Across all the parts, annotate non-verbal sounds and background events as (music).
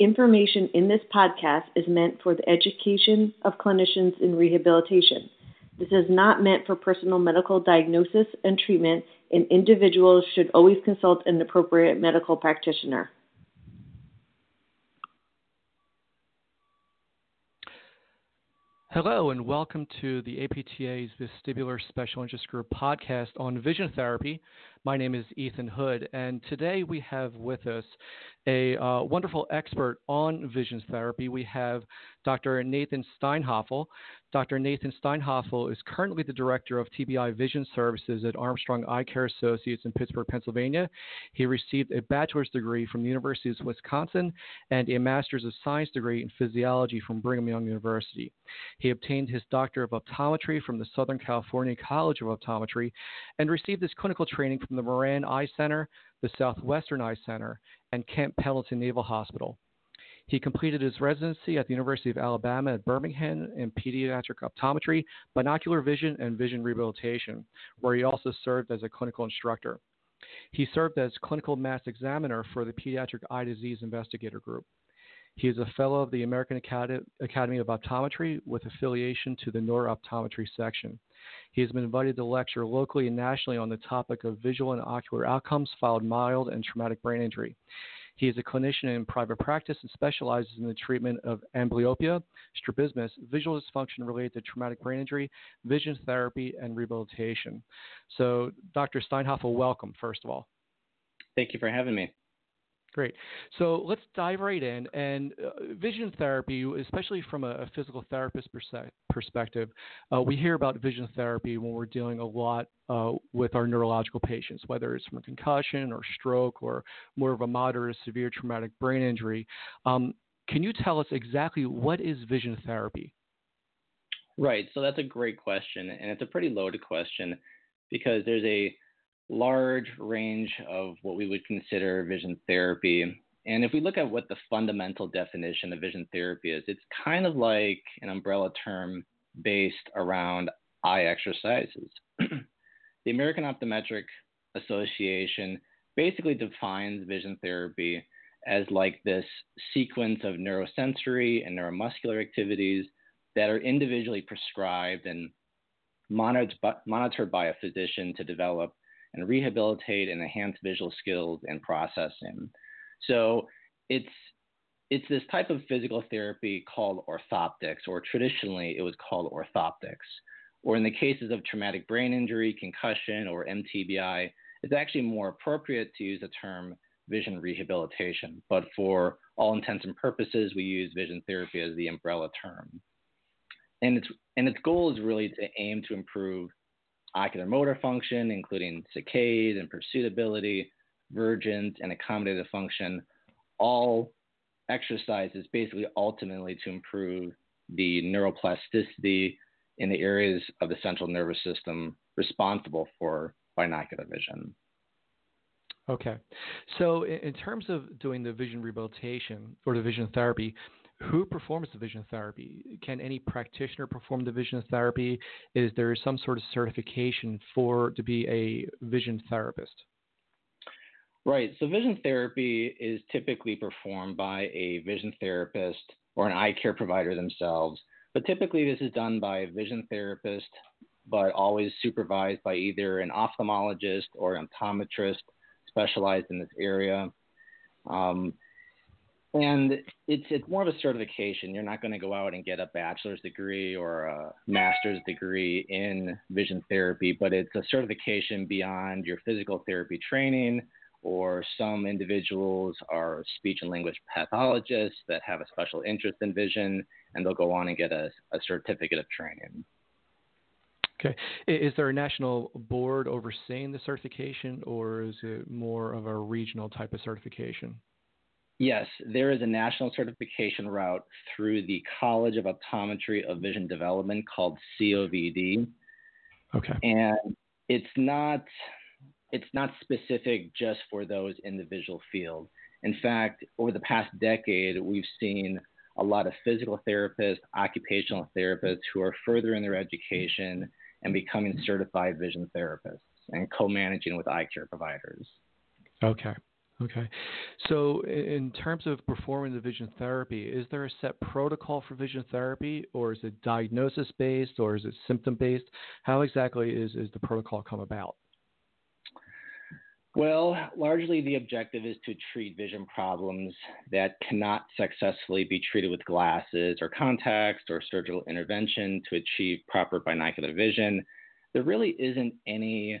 information in this podcast is meant for the education of clinicians in rehabilitation. This is not meant for personal medical diagnosis and treatment, and individuals should always consult an appropriate medical practitioner. Hello, and welcome to the APTA's Vestibular Special Interest Group podcast on vision therapy. My name is Ethan Hood, and today we have with us a uh, wonderful expert on vision therapy. We have Dr. Nathan Steinhoffel. Dr. Nathan Steinhoffel is currently the director of TBI Vision Services at Armstrong Eye Care Associates in Pittsburgh, Pennsylvania. He received a bachelor's degree from the University of Wisconsin and a master's of science degree in physiology from Brigham Young University. He obtained his doctor of optometry from the Southern California College of Optometry and received his clinical training the Moran Eye Center, the Southwestern Eye Center, and Camp Pendleton Naval Hospital. He completed his residency at the University of Alabama at Birmingham in pediatric optometry, binocular vision, and vision rehabilitation, where he also served as a clinical instructor. He served as clinical mass examiner for the Pediatric Eye Disease Investigator Group. He is a fellow of the American Academy of Optometry with affiliation to the Neurooptometry section. He has been invited to lecture locally and nationally on the topic of visual and ocular outcomes following mild and traumatic brain injury. He is a clinician in private practice and specializes in the treatment of amblyopia, strabismus, visual dysfunction related to traumatic brain injury, vision therapy, and rehabilitation. So, Dr. Steinhoffel, welcome, first of all. Thank you for having me. Great. So let's dive right in. And uh, vision therapy, especially from a, a physical therapist perspective, uh, we hear about vision therapy when we're dealing a lot uh, with our neurological patients, whether it's from concussion or stroke or more of a moderate or severe traumatic brain injury. Um, can you tell us exactly what is vision therapy? Right. So that's a great question, and it's a pretty loaded question because there's a large range of what we would consider vision therapy. And if we look at what the fundamental definition of vision therapy is, it's kind of like an umbrella term based around eye exercises. (clears throat) the American Optometric Association basically defines vision therapy as like this sequence of neurosensory and neuromuscular activities that are individually prescribed and monitored by, a physician to develop and rehabilitate and enhance visual skills and processing. So it's it's this type of physical therapy called orthoptics, or traditionally it was called orthoptics. Or in the cases of traumatic brain injury, concussion, or MTBI, it's actually more appropriate to use the term vision rehabilitation. But for all intents and purposes, we use vision therapy as the umbrella term. And its and its goal is really to aim to improve ocular motor function, including saccade and pursuitability, vergence, and accommodative function, all exercises basically ultimately to improve the neuroplasticity in the areas of the central nervous system responsible for binocular vision. Okay. So, in terms of doing the vision rehabilitation or the vision therapy, who performs the vision therapy? Can any practitioner perform the vision therapy? Is there some sort of certification for to be a vision therapist? Right. So vision therapy is typically performed by a vision therapist or an eye care provider themselves. But typically this is done by a vision therapist, but always supervised by either an ophthalmologist or an optometrist specialized in this area. Um, and it's it's more of a certification. You're not going to go out and get a bachelor's degree or a master's degree in vision therapy, but it's a certification beyond your physical therapy training. Or some individuals are speech and language pathologists that have a special interest in vision, and they'll go on and get a, a certificate of training. Okay. Is there a national board overseeing the certification, or is it more of a regional type of certification? Yes, there is a national certification route through the College of Optometrists in Vision Development called COVD. Okay. And it's not it's not specific just for those in the visual field. In fact, over the past decade, we've seen a lot of physical therapists, occupational therapists who are furthering their education and becoming certified vision therapists and co-managing with eye care providers. Okay. Okay. So, in terms of performing the vision therapy, is there a set protocol for vision therapy, or is it diagnosis based, or is it symptom based? How exactly is, is the protocol come about? Well, largely the objective is to treat vision problems that cannot successfully be treated with glasses or contacts or surgical intervention to achieve proper binocular vision. There really isn't any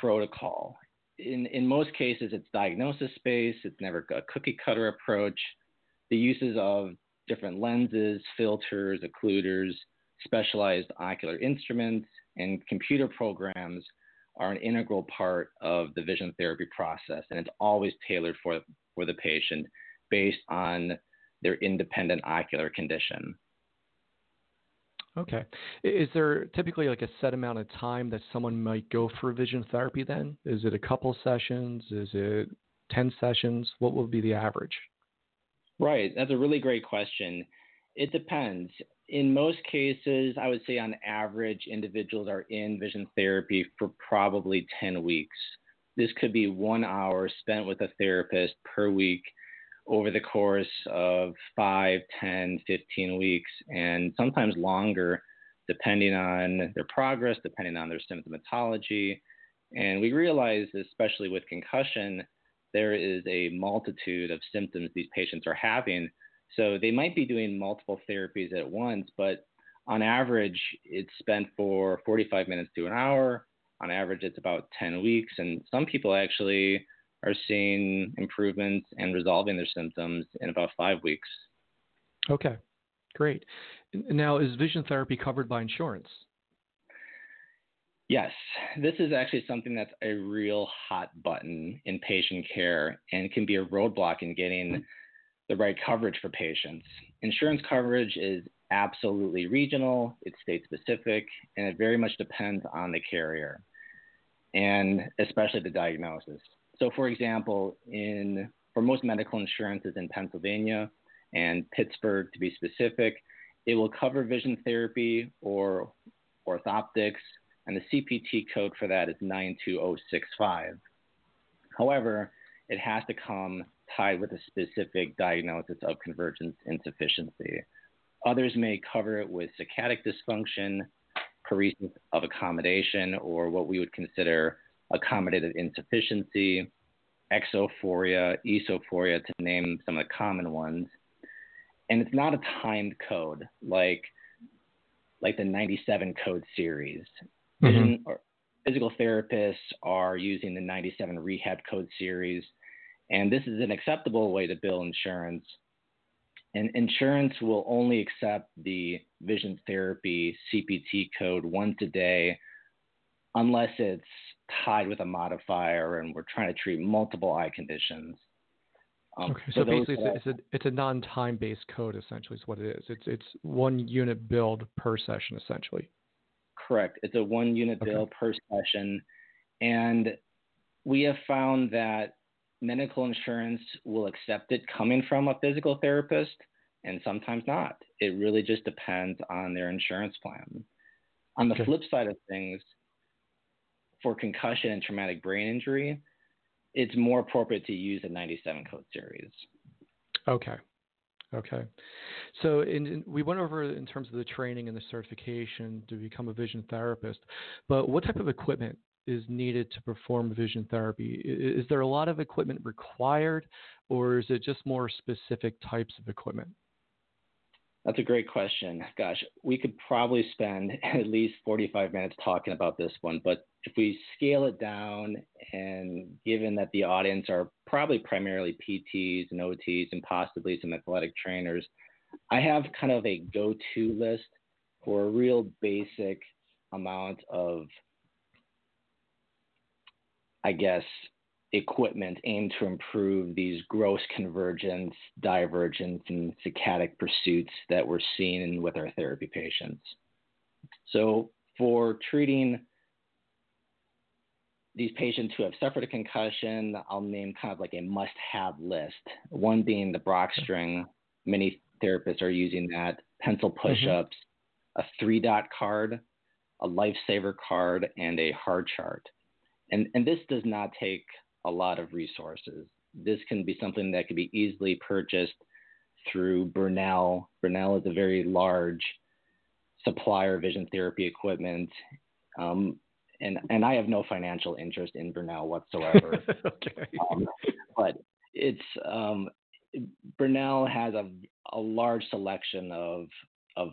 protocol in, in most cases, it's diagnosis based, it's never a cookie cutter approach. The uses of different lenses, filters, occluders, specialized ocular instruments, and computer programs are an integral part of the vision therapy process, and it's always tailored for, for the patient based on their independent ocular condition. Okay. Is there typically like a set amount of time that someone might go for vision therapy then? Is it a couple sessions? Is it 10 sessions? What would be the average? Right. That's a really great question. It depends. In most cases, I would say on average, individuals are in vision therapy for probably 10 weeks. This could be one hour spent with a therapist per week over the course of 5, 10, 15 weeks, and sometimes longer, depending on their progress, depending on their symptomatology. And we realize, especially with concussion, there is a multitude of symptoms these patients are having. So they might be doing multiple therapies at once, but on average, it's spent for 45 minutes to an hour. On average, it's about 10 weeks. And some people actually are seeing improvements and resolving their symptoms in about five weeks. Okay, great. Now, is vision therapy covered by insurance? Yes, this is actually something that's a real hot button in patient care and can be a roadblock in getting the right coverage for patients. Insurance coverage is absolutely regional, it's state specific, and it very much depends on the carrier and especially the diagnosis. So, for example, in for most medical insurances in Pennsylvania and Pittsburgh, to be specific, it will cover vision therapy or orthoptics, and the CPT code for that is 92065. However, it has to come tied with a specific diagnosis of convergence insufficiency. Others may cover it with saccadic dysfunction, paresis of accommodation, or what we would consider accommodative insufficiency, exophoria, esophoria, to name some of the common ones. And it's not a timed code like like the 97 code series. Mm-hmm. physical therapists are using the 97 rehab code series, and this is an acceptable way to bill insurance. And insurance will only accept the vision therapy CPT code once a day unless it's tied with a modifier and we're trying to treat multiple eye conditions. Um, okay, so basically, it's, a, it's a it's a non-time based code essentially is what it is. It's it's one unit billed per session essentially. Correct. It's a one unit okay. bill per session, and we have found that medical insurance will accept it coming from a physical therapist, and sometimes not. It really just depends on their insurance plan. On the okay. flip side of things, for concussion and traumatic brain injury, it's more appropriate to use a 97 code series. Okay. Okay. So in, in, we went over in terms of the training and the certification to become a vision therapist, but what type of equipment is needed to perform vision therapy? Is, is there a lot of equipment required, or is it just more specific types of equipment? That's a great question. Gosh, we could probably spend (laughs) at least 45 minutes talking about this one, but if we scale it down, and given that the audience are probably primarily PTs and OTs and possibly some athletic trainers, I have kind of a go to list for a real basic amount of, I guess, equipment aimed to improve these gross convergence, divergence, and saccadic pursuits that we're seeing with our therapy patients. So, for treating these patients who have suffered a concussion, I'll name kind of like a must have list. One being the Brock string. Many therapists are using that, pencil push ups, mm-hmm. a three dot card, a lifesaver card, and a Hart chart. And, and this does not take a lot of resources. This can be something that could be easily purchased through Bernell. Bernell is a very large supplier of vision therapy equipment. Um, and, and I have no financial interest in Bernell whatsoever. (laughs) okay. Um, but it's um, Bernell has a, a large selection of of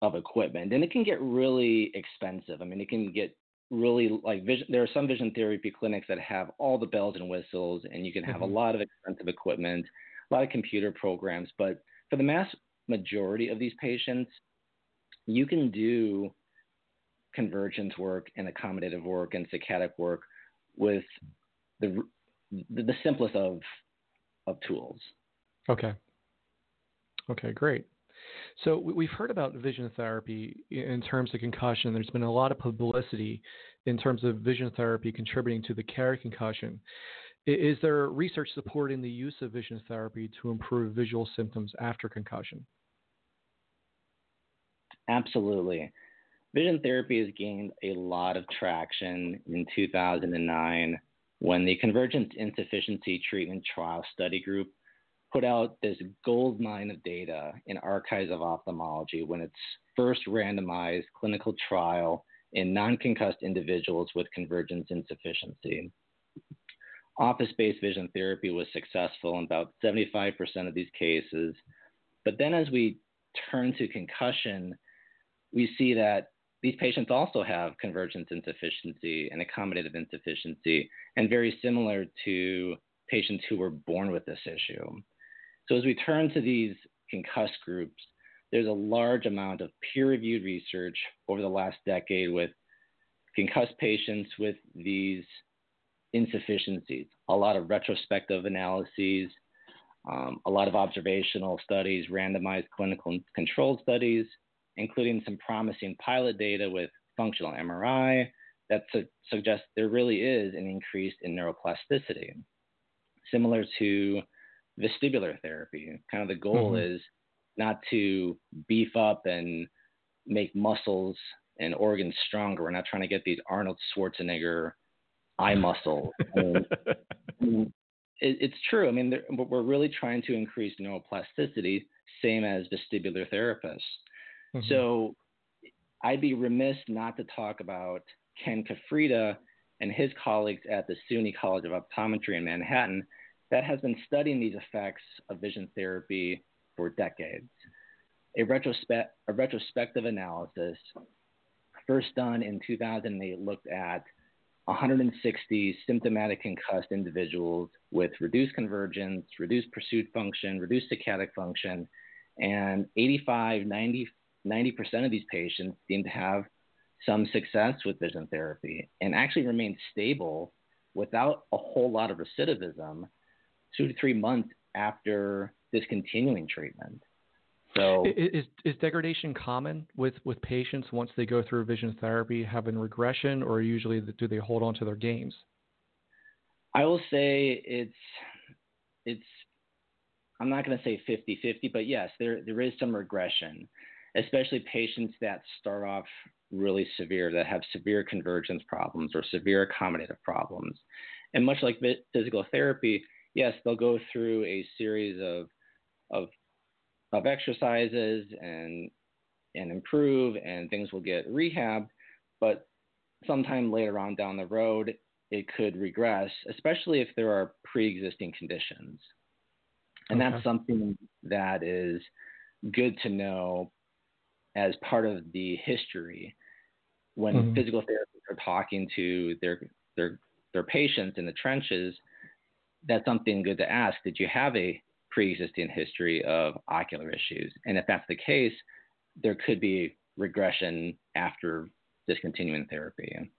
of equipment, and it can get really expensive. I mean, it can get really like vision. There are some vision therapy clinics that have all the bells and whistles, and you can have mm-hmm. a lot of expensive equipment, a lot of computer programs. But for the mass majority of these patients, you can do convergence work and accommodative work and saccadic work with the the simplest of of tools. Okay. Okay, great. So we've heard about vision therapy in terms of concussion. There's been a lot of publicity in terms of vision therapy contributing to the care concussion. Is there research supporting the use of vision therapy to improve visual symptoms after concussion? Absolutely. Vision therapy has gained a lot of traction in 2009 when the Convergence Insufficiency Treatment Trial Study Group put out this gold mine of data in Archives of Ophthalmology when its first randomized clinical trial in non concussed individuals with convergence insufficiency. Office based vision therapy was successful in about 75% of these cases. But then as we turn to concussion, we see that these patients also have convergence insufficiency and accommodative insufficiency, and very similar to patients who were born with this issue. So as we turn to these concussed groups, there's a large amount of peer-reviewed research over the last decade with concussed patients with these insufficiencies, a lot of retrospective analyses, um, a lot of observational studies, randomized clinical controlled studies, including some promising pilot data with functional MRI that su- suggests there really is an increase in neuroplasticity, similar to vestibular therapy. Kind of the goal mm-hmm. is not to beef up and make muscles and organs stronger. We're not trying to get these Arnold Schwarzenegger eye muscle. (laughs) it, it's true. I mean, we're really trying to increase neuroplasticity, same as vestibular therapists. Mm-hmm. So I'd be remiss not to talk about Ken Ciuffreda and his colleagues at the SUNY College of Optometry in Manhattan that has been studying these effects of vision therapy for decades. A, retrospe- a retrospective analysis, first done in 2008, looked at 160 symptomatic concussed individuals with reduced convergence, reduced pursuit function, reduced saccadic function, and 85, 90, 90% of these patients seem to have some success with vision therapy and actually remain stable without a whole lot of recidivism two to three months after discontinuing treatment. So is, is degradation common with, with patients once they go through vision therapy having regression or usually do they hold on to their gains? I will say it's it's I'm not going to say 50-50, but yes, there there is some regression, especially patients that start off really severe, that have severe convergence problems or severe accommodative problems. And much like physical therapy, yes, they'll go through a series of of of exercises and and improve and things will get rehab, but sometime later on down the road it could regress, especially if there are pre-existing conditions. And okay. that's something that is good to know as part of the history when mm-hmm. physical therapists are talking to their their their patients in the trenches that's something good to ask. Did you have a pre-existing history of ocular issues? And if that's the case, there could be regression after discontinuing therapy.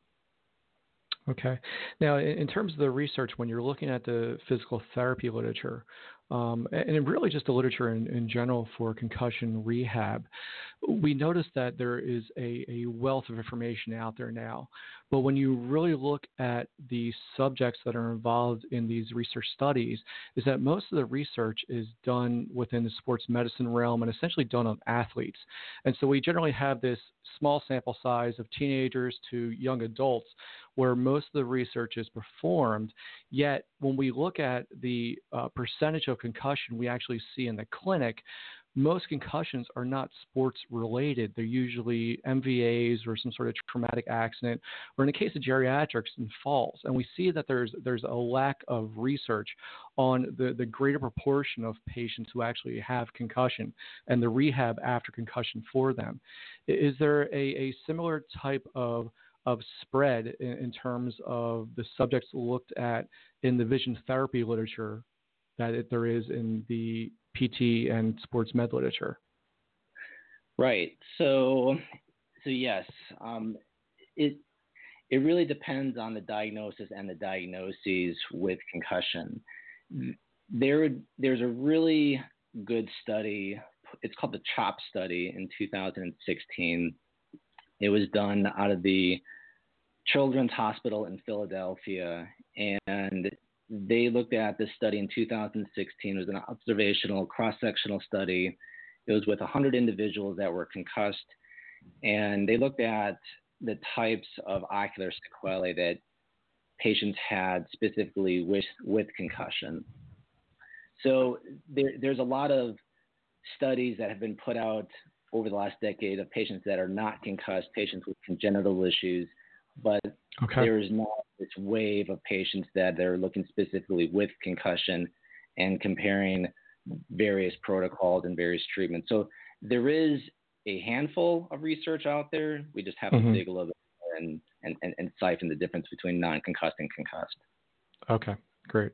Okay. Now, in terms of the research, when you're looking at the physical therapy literature, um, and really just the literature in, in general for concussion rehab, we notice that there is a, a wealth of information out there now. But when you really look at the subjects that are involved in these research studies, is that most of the research is done within the sports medicine realm and essentially done on athletes. And so we generally have this small sample size of teenagers to young adults where most of the research is performed. Yet, when we look at the uh, percentage of concussion we actually see in the clinic, most concussions are not sports related. They're usually MVAs or some sort of traumatic accident, or in the case of geriatrics, and falls. And we see that there's there's a lack of research on the, the greater proportion of patients who actually have concussion and the rehab after concussion for them. Is there a, a similar type of of spread in, in terms of the subjects looked at in the vision therapy literature that it, there is in the PT and sports med literature. Right. So, so yes, um, it it really depends on the diagnosis and the diagnoses with concussion. There, there's a really good study. It's called the CHOP study in 2016. It was done out of the Children's Hospital in Philadelphia, and they looked at this study in 2016. It was an observational cross sectional study. It was with 100 individuals that were concussed, and they looked at the types of ocular sequelae that patients had specifically with, with concussion. So there, there's a lot of studies that have been put out over the last decade of patients that are not concussed, patients with congenital issues, but okay. there is not this wave of patients that they're looking specifically with concussion and comparing various protocols and various treatments. So there is a handful of research out there. We just have mm-hmm. to dig a little bit and, and, and, and siphon the difference between non-concussed and concussed. Okay, great.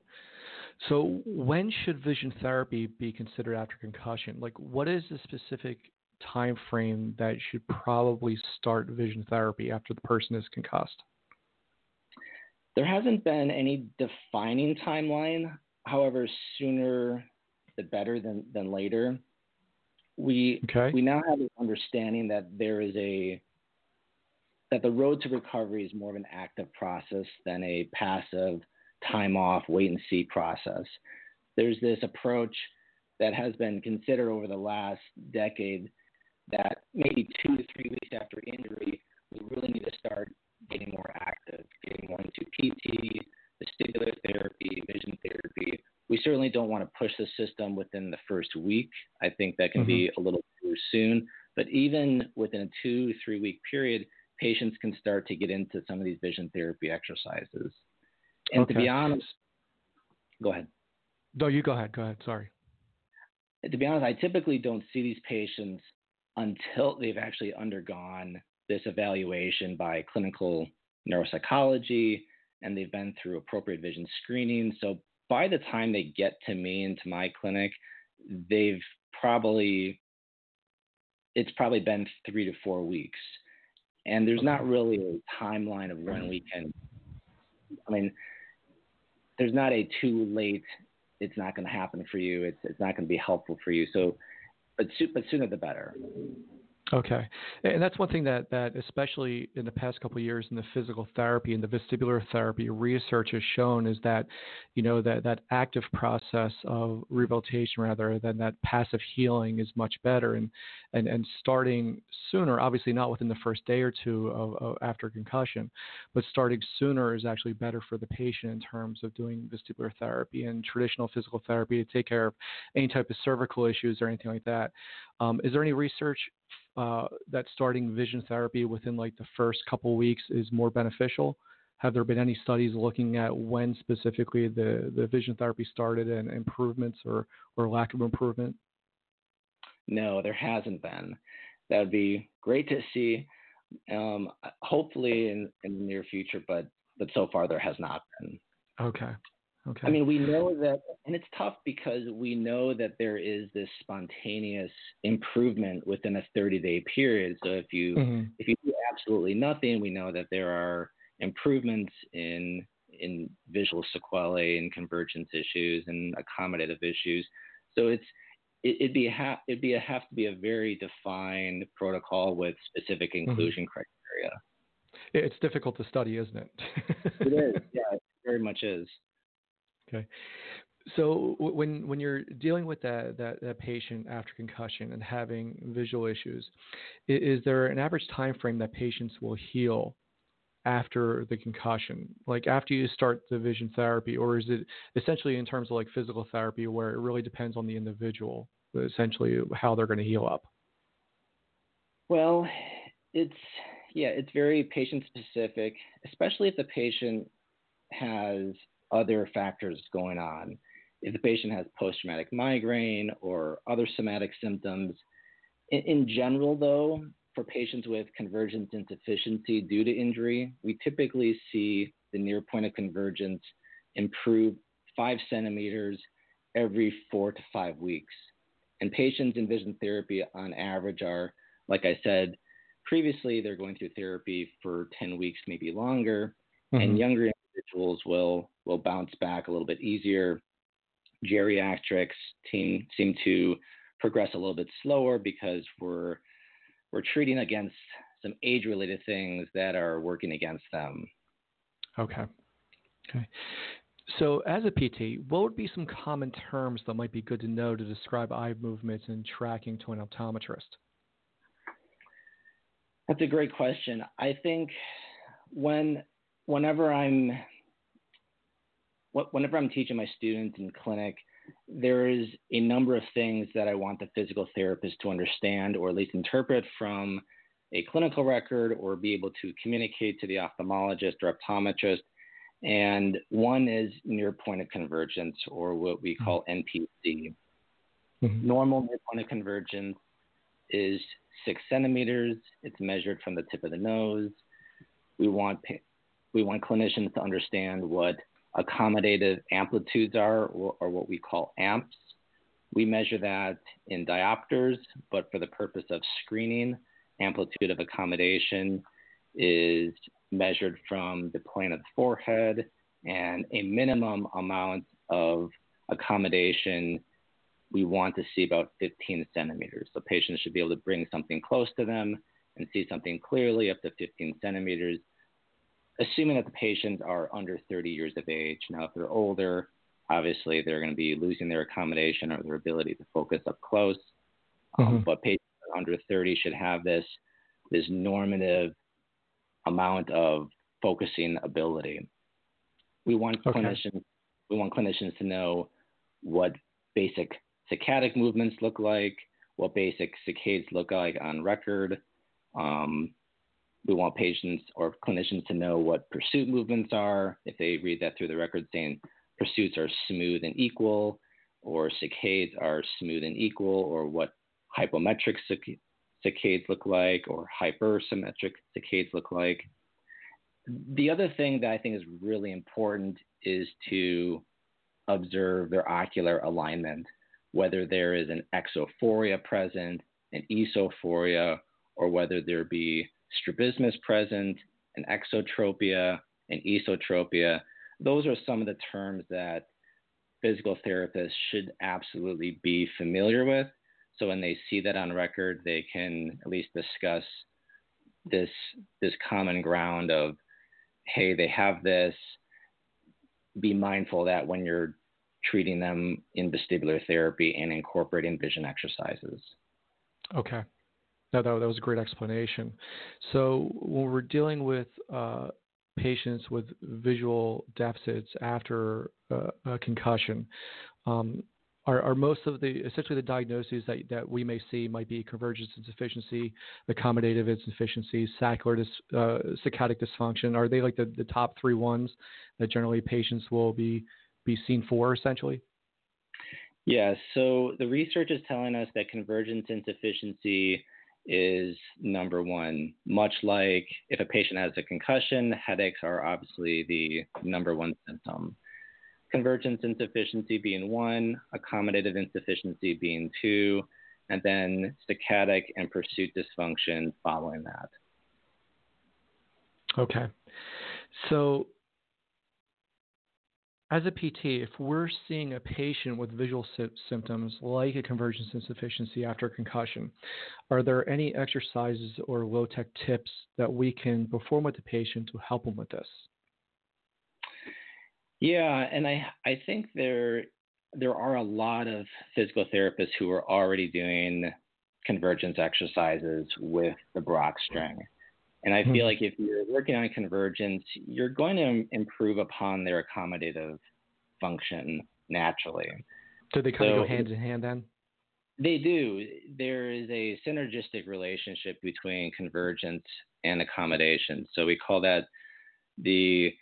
So when should vision therapy be considered after concussion? Like what is the specific time frame that should probably start vision therapy after the person is concussed? There hasn't been any defining timeline. However, sooner the better than, than later. We okay. we now have an understanding that there is a that the road to recovery is more of an active process than a passive time off, wait and see process. There's this approach that has been considered over the last decade that maybe two to three weeks after injury, we really need to start getting more active, more into PT, vestibular therapy, vision therapy. We certainly don't want to push the system within the first week. I think that can mm-hmm. be a little too soon. But even within a two, three week period, patients can start to get into some of these vision therapy exercises. And okay. to be honest, go ahead. No, you go ahead. Go ahead. Sorry. To be honest, I typically don't see these patients until they've actually undergone this evaluation by clinical neuropsychology and they've been through appropriate vision screening. So by the time they get to me into my clinic, they've probably it's probably been three to four weeks. And there's not really a timeline of when we can I mean, there's not a too late, it's not going to happen for you, it's, it's not going to be helpful for you. So, but, but sooner the better. Okay, and that's one thing that, that especially in the past couple of years in the physical therapy and the vestibular therapy research has shown is that, you know, that that active process of rehabilitation rather than that passive healing is much better, and and and starting sooner, obviously not within the first day or two of, of after concussion, but starting sooner is actually better for the patient in terms of doing vestibular therapy and traditional physical therapy to take care of any type of cervical issues or anything like that. Um, is there any research uh, that starting vision therapy within like the first couple weeks is more beneficial? Have there been any studies looking at when specifically the, the vision therapy started and improvements or, or lack of improvement? No, there hasn't been. That would be great to see. Um, hopefully in, in the near future, but but so far there has not been. Okay. Okay. I mean, we know that, and it's tough because we know that there is this spontaneous improvement within a 30-day period. So if you mm-hmm. if you do absolutely nothing, we know that there are improvements in in visual sequelae and convergence issues and accommodative issues. So it's it, would be ha- it'd be a, have to be a very defined protocol with specific mm-hmm. inclusion mm-hmm. criteria. It's difficult to study, isn't it? (laughs) it is. Yeah, it very much is. Okay. So when when you're dealing with that, that, that patient after concussion and having visual issues, is, is there an average time frame that patients will heal after the concussion, like after you start the vision therapy, or is it essentially in terms of like physical therapy where it really depends on the individual, essentially how they're going to heal up? Well, it's yeah, it's very patient specific, especially if the patient has other factors going on if the patient has post traumatic migraine or other somatic symptoms. In, in, general, though, for patients with convergence insufficiency due to injury, we typically see the near point of convergence improve five centimeters every four to five weeks. And patients in vision therapy on average are, like I said previously, they're going through therapy for 10 weeks, maybe longer. Mm-hmm. And younger individuals will, will bounce back a little bit easier geriatrics team seem to progress a little bit slower because we're we're treating against some age-related things that are working against them. Okay. Okay. So, as a PT, what would be some common terms that might be good to know to describe eye movements and tracking to an optometrist? That's a great question. I think when whenever I'm whenever I'm teaching my students in clinic, there is a number of things that I want the physical therapist to understand or at least interpret from a clinical record or be able to communicate to the ophthalmologist or optometrist. And one is near point of convergence or what we call NPC. Mm-hmm. Normal near point of convergence is six centimeters. It's measured from the tip of the nose. We want we want clinicians to understand what accommodative amplitudes are, or, or what we call amps. We measure that in diopters, but for the purpose of screening, amplitude of accommodation is measured from the plane of the forehead, and a minimum amount of accommodation we want to see about 15 centimeters. So patients should be able to bring something close to them and see something clearly up to 15 centimeters assuming that the patients are under 30 years of age. Now, if they're older, obviously they're going to be losing their accommodation or their ability to focus up close. Um, mm-hmm. Um, but patients under 30 should have this this normative amount of focusing ability. We want okay. clinicians we want clinicians to know what basic saccadic movements look like, what basic saccades look like on record. Um, we want patients or clinicians to know what pursuit movements are. If they read that through the record saying pursuits are smooth and equal, or saccades are smooth and equal, or what hypometric saccades look like, or hypersymmetric saccades look like. The other thing that I think is really important is to observe their ocular alignment, whether there is an exophoria present, an esophoria, or whether there be strabismus present, and exotropia, and esotropia. Those are some of the terms that physical therapists should absolutely be familiar with. So when they see that on record, they can at least discuss this this common ground of, hey, they have this. Be mindful that when you're treating them in vestibular therapy and incorporating vision exercises. Okay. No, that, that was a great explanation. So when we're dealing with uh, patients with visual deficits after uh, a concussion, um, are, are, most of the essentially the diagnoses that, that we may see might be convergence insufficiency, accommodative insufficiency, saccular dis, uh, saccadic dysfunction. Are they like the, the top three ones that generally patients will be be seen for essentially? Yeah. So the research is telling us that convergence insufficiency is number one. Much like if a patient has a concussion, headaches are obviously the number one symptom. Convergence insufficiency being one, accommodative insufficiency being two, and then saccadic and pursuit dysfunction following that. Okay. So as a PT, if we're seeing a patient with visual sy- symptoms like a convergence insufficiency after concussion, are there any exercises or low tech tips that we can perform with the patient to help them with this? Yeah, and I I think there there are a lot of physical therapists who are already doing convergence exercises with the Brock string. And I feel mm-hmm. like if you're working on convergence, you're going to improve upon their accommodative function naturally. So they kind so, of go hand in hand then? They do. There is a synergistic relationship between convergence and accommodation. So we call that the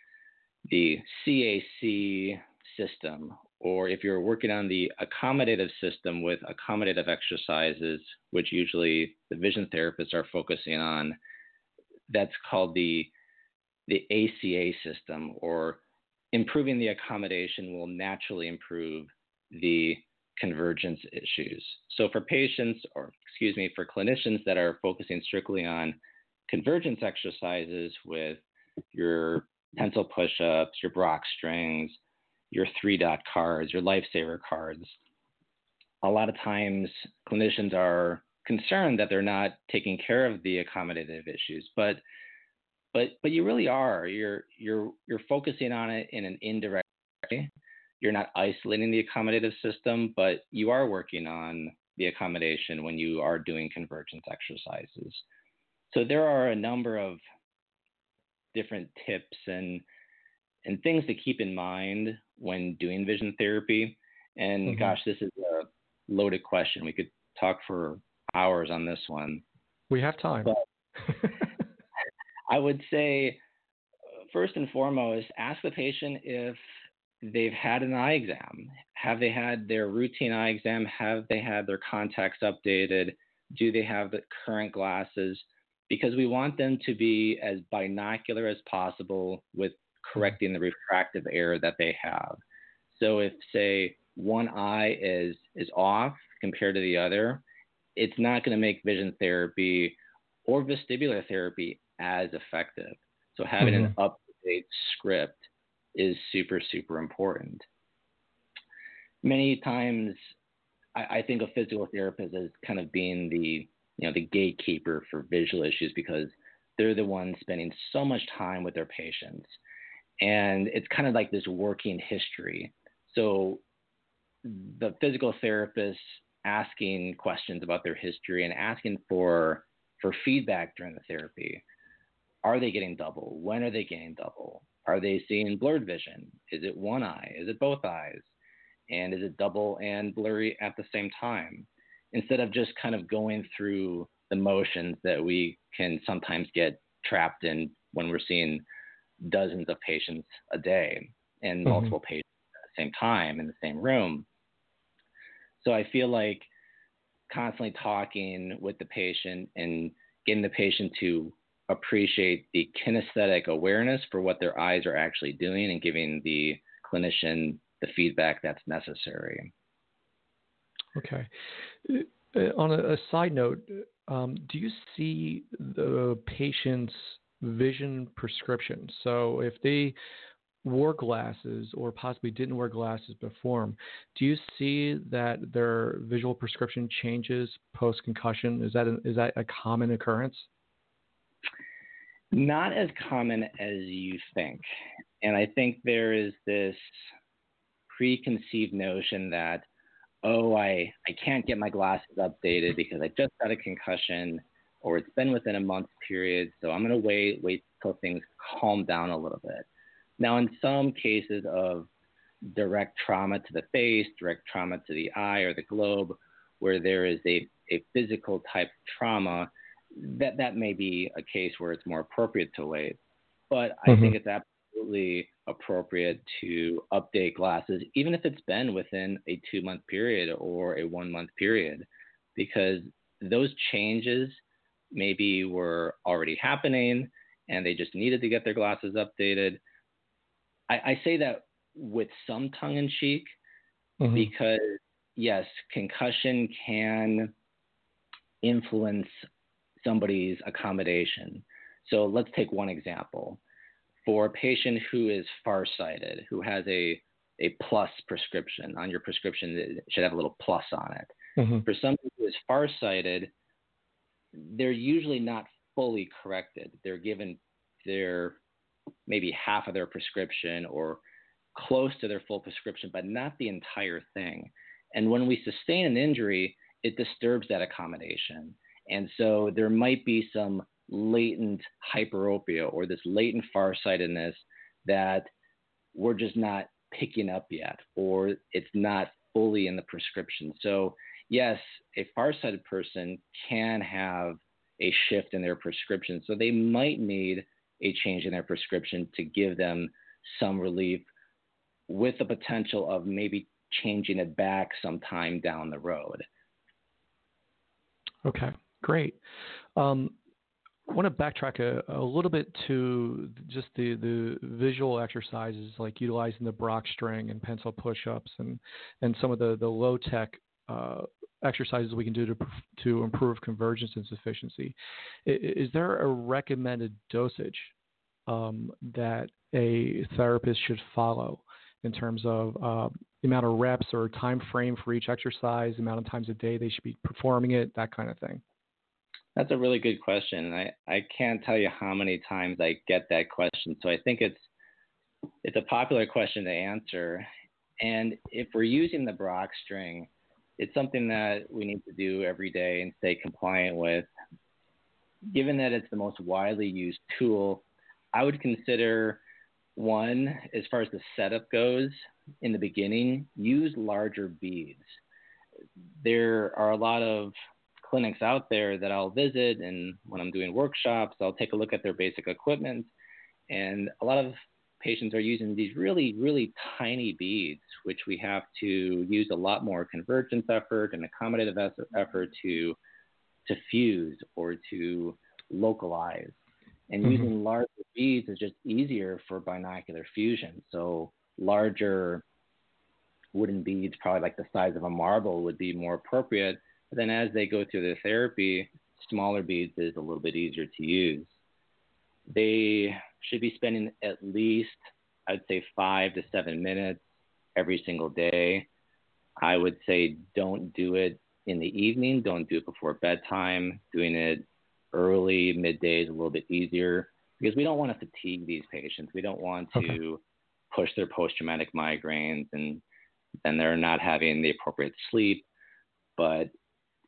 the CAC system, or if you're working on the accommodative system with accommodative exercises, which usually the vision therapists are focusing on, that's called the the ACA system, or improving the accommodation will naturally improve the convergence issues. So for patients, or excuse me, for clinicians that are focusing strictly on convergence exercises with your pencil push-ups, your Brock strings, your three dot cards, your lifesaver cards. A lot of times clinicians are concerned that they're not taking care of the accommodative issues, but but but you really are. You're you're you're focusing on it in an indirect way. You're not isolating the accommodative system, but you are working on the accommodation when you are doing convergence exercises. So there are a number of different tips and and things to keep in mind when doing vision therapy. And mm-hmm. gosh, this is a loaded question. We could talk for hours on this one. We have time. (laughs) I would say, uh, first and foremost, ask the patient if they've had an eye exam. Have they had their routine eye exam? Have they had their contacts updated? Do they have the current glasses? Because we want them to be as binocular as possible with correcting the refractive error that they have. So if say one eye is is off compared to the other, it's not going to make vision therapy or vestibular therapy as effective. So having mm-hmm. an up to date script is super super important. Many times, I, I think of physical therapists as kind of being the you know the gatekeeper for visual issues because they're the ones spending so much time with their patients and it's kind of like this working history. So the physical therapist asking questions about their history and asking for for feedback during the therapy. Are they getting double? When are they getting double? Are they seeing blurred vision? Is it one eye? Is it both eyes? And is it double and blurry at the same time? Instead of just kind of going through the motions that we can sometimes get trapped in when we're seeing dozens of patients a day and mm-hmm. multiple patients at the same time in the same room. So I feel like constantly talking with the patient and getting the patient to appreciate the kinesthetic awareness for what their eyes are actually doing and giving the clinician the feedback that's necessary. Okay. Uh, on a, a side note, um, do you see the patient's vision prescription. So if they wore glasses or possibly didn't wear glasses before, do you see that their visual prescription changes post concussion? Is that a, is that a common occurrence? Not as common as you think. And I think there is this preconceived notion that, oh, I, I can't get my glasses updated because I just got a concussion or it's been within a month period. So I'm going to wait, wait till things calm down a little bit. Now, in some cases of direct trauma to the face, direct trauma to the eye or the globe, where there is a, a physical type trauma, that, that may be a case where it's more appropriate to wait. But I mm-hmm. think it's absolutely appropriate to update glasses, even if it's been within a two month period or a one month period, because those changes maybe were already happening and they just needed to get their glasses updated. I, I say that with some tongue in cheek mm-hmm. because, yes, concussion can influence somebody's accommodation. So let's take one example. For a patient who is farsighted, who has a a plus prescription on your prescription. It should have a little plus on it. Mm-hmm. For somebody who is farsighted, they're usually not fully corrected. They're given their maybe half of their prescription or close to their full prescription, but not the entire thing. And when we sustain an injury, it disturbs that accommodation. And so there might be some latent hyperopia or this latent farsightedness that we're just not picking up yet, or it's not fully in the prescription. So, yes, a farsighted person can have a shift in their prescription. So they might need a change in their prescription to give them some relief with the potential of maybe changing it back sometime down the road. Okay, great. Um, I want to backtrack a, a, little bit to just the, the visual exercises like utilizing the Brock string and pencil push-ups and, and some of the, the low tech uh, exercises we can do to, to improve convergence insufficiency. Is there a recommended dosage um, that a therapist should follow in terms of uh, the amount of reps or time frame for each exercise, the amount of times a day they should be performing it, that kind of thing? That's a really good question. I, I can't tell you how many times I get that question. So I think it's it's a popular question to answer. And if we're using the Brock string, it's something that we need to do every day and stay compliant with. Given that it's the most widely used tool, I would consider one, as far as the setup goes, in the beginning, use larger beads. There are a lot of clinics out there that I'll visit, and when I'm doing workshops, I'll take a look at their basic equipment. And a lot of patients are using these really, really tiny beads, which we have to use a lot more convergence effort and accommodative effort to, to fuse or to localize. And mm-hmm. using larger beads is just easier for binocular fusion. So larger wooden beads, probably like the size of a marble, would be more appropriate. But then as they go through the therapy, smaller beads is a little bit easier to use. They should be spending at least, I'd say, five to seven minutes every single day. I would say don't do it in the evening, don't do it before bedtime. Doing it early, midday is a little bit easier because we don't want to fatigue these patients. We don't want to okay. push their post traumatic migraines and then they're not having the appropriate sleep. But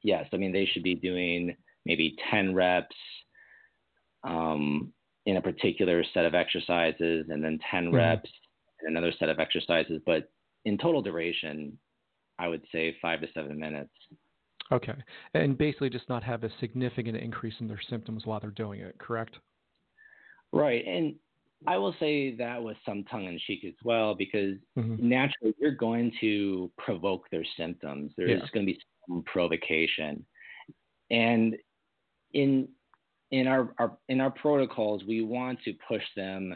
yes, I mean, they should be doing maybe 10 reps um, in a particular set of exercises and then 10 mm-hmm. reps in another set of exercises. But in total duration, I would say five to seven minutes. Okay. And basically just not have a significant increase in their symptoms while they're doing it, correct? Right. And I will say that with some tongue in cheek as well, because mm-hmm. naturally you're going to provoke their symptoms. There's yeah. going to be some provocation. And in in our, our in our protocols, we want to push them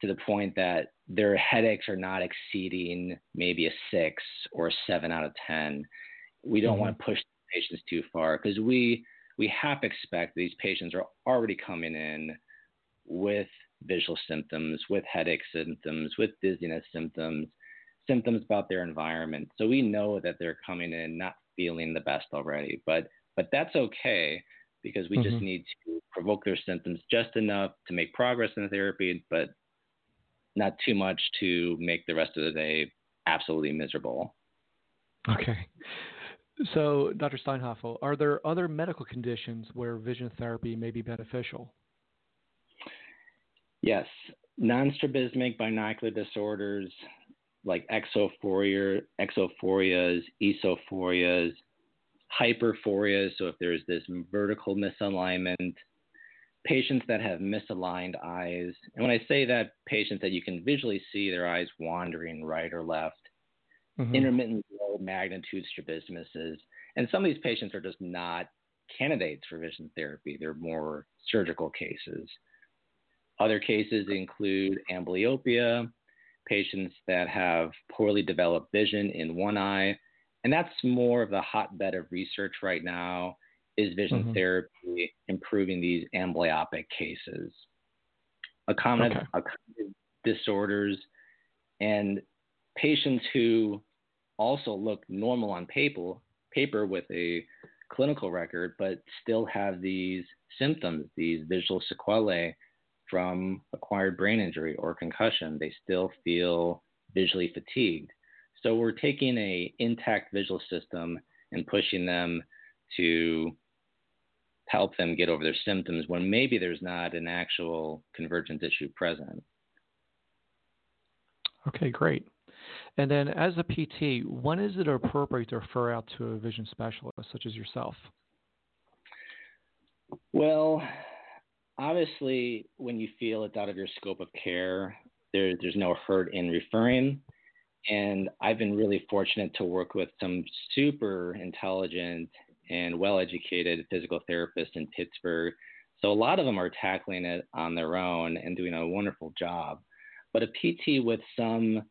to the point that their headaches are not exceeding maybe a six or a seven out of ten we don't mm-hmm. want to push patients too far because we we have to expect these patients are already coming in with visual symptoms, with headache symptoms, with dizziness symptoms, symptoms about their environment. So we know that they're coming in not feeling the best already, but but that's okay because we mm-hmm. just need to provoke their symptoms just enough to make progress in the therapy, but not too much to make the rest of the day absolutely miserable. Okay. So, Dr. Steinhoffel, are there other medical conditions where vision therapy may be beneficial? Yes. Non strabismic binocular disorders like exophoria, exophorias, esophorias, hyperphorias. So, if there's this vertical misalignment, patients that have misaligned eyes. And when I say that, patients that you can visually see their eyes wandering right or left, mm-hmm. intermittent low magnitude strabismuses. And some of these patients are just not candidates for vision therapy. They're more surgical cases. Other cases include amblyopia, patients that have poorly developed vision in one eye. And that's more of the hotbed of research right now is vision mm-hmm. therapy improving these amblyopic cases. Accommodative, okay. accommodative disorders and patients who also look normal on paper, paper with a clinical record, but still have these symptoms, these visual sequelae from acquired brain injury or concussion. They still feel visually fatigued. So we're taking a intact visual system and pushing them to help them get over their symptoms when maybe there's not an actual convergence issue present. Okay, great. And then as a PT, when is it appropriate to refer out to a vision specialist such as yourself? Well, obviously, when you feel it's out of your scope of care, there, there's no hurt in referring. And I've been really fortunate to work with some super intelligent and well educated physical therapists in Pittsburgh. So a lot of them are tackling it on their own and doing a wonderful job. But a PT with some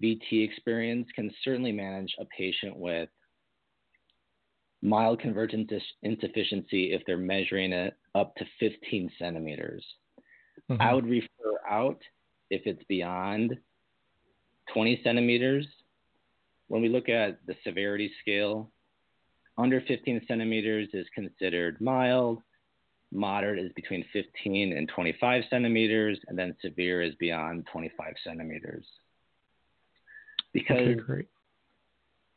VT experience can certainly manage a patient with mild convergent insufficiency if they're measuring it up to 15 centimeters. Mm-hmm. I would refer out if it's beyond 20 centimeters. When we look at the severity scale, under 15 centimeters is considered mild, moderate is between 15 and 25 centimeters, and then severe is beyond 25 centimeters. Because okay,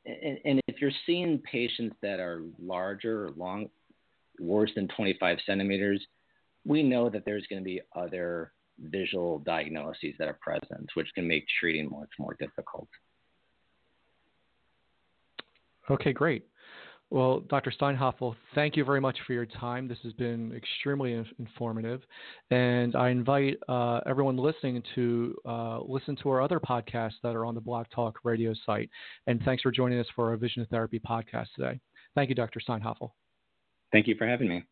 and, and, if you're seeing patients that are larger or long, worse than 25 centimeters, we know that there's going to be other visual diagnoses that are present, which can make treating much more difficult. Okay, great. Well, Dr. Steinhoffel, thank you very much for your time. This has been extremely informative. And I invite uh, everyone listening to uh, listen to our other podcasts that are on the Blog Talk radio site. And thanks for joining us for our Vision Therapy podcast today. Thank you, Dr. Steinhoffel. Thank you for having me.